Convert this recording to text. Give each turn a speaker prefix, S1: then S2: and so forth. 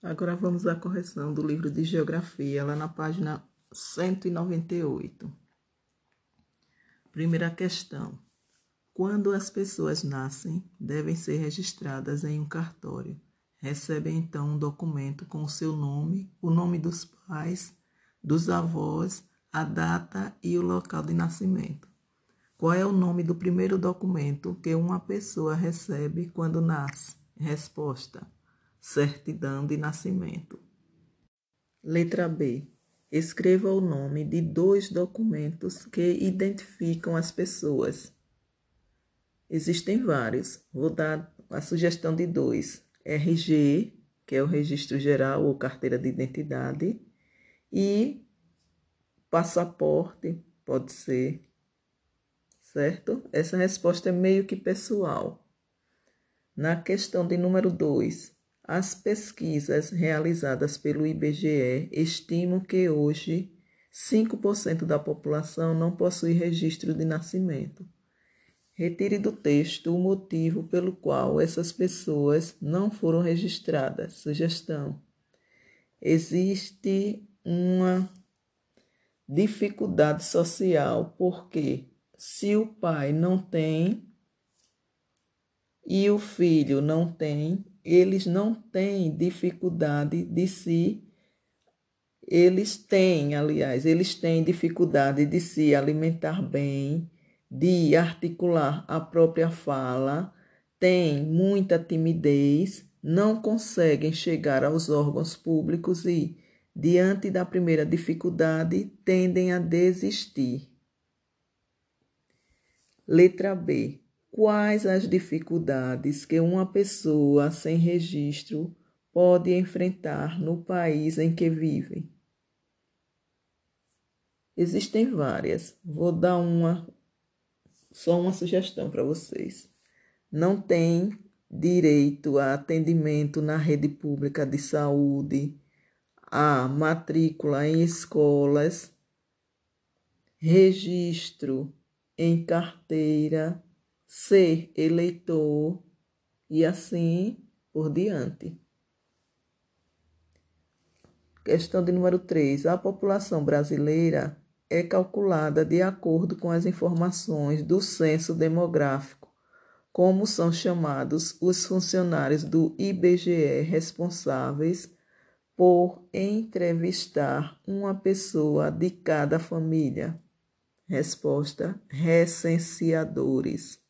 S1: Agora vamos à correção do livro de Geografia, lá na página 198. Primeira questão. Quando as pessoas nascem, devem ser registradas em um cartório. Recebem então um documento com o seu nome, o nome dos pais, dos avós, a data e o local de nascimento. Qual é o nome do primeiro documento que uma pessoa recebe quando nasce? Resposta: certidão de nascimento. Letra B. Escreva o nome de dois documentos que identificam as pessoas. Existem vários. Vou dar a sugestão de dois: RG, que é o Registro Geral ou Carteira de Identidade, e passaporte, pode ser. Certo? Essa resposta é meio que pessoal. Na questão de número 2, as pesquisas realizadas pelo IBGE estimam que hoje 5% da população não possui registro de nascimento. Retire do texto o motivo pelo qual essas pessoas não foram registradas. Sugestão: existe uma dificuldade social, porque se o pai não tem e o filho não tem, eles não têm dificuldade de se eles têm, aliás, eles têm dificuldade de se alimentar bem, de articular a própria fala, têm muita timidez, não conseguem chegar aos órgãos públicos e, diante da primeira dificuldade, tendem a desistir. Letra B. Quais as dificuldades que uma pessoa sem registro pode enfrentar no país em que vive? Existem várias. Vou dar uma só uma sugestão para vocês. Não tem direito a atendimento na rede pública de saúde, a matrícula em escolas, registro em carteira ser eleitor e assim por diante. Questão de número 3. A população brasileira é calculada de acordo com as informações do censo demográfico, como são chamados os funcionários do IBGE responsáveis por entrevistar uma pessoa de cada família. Resposta: recenseadores.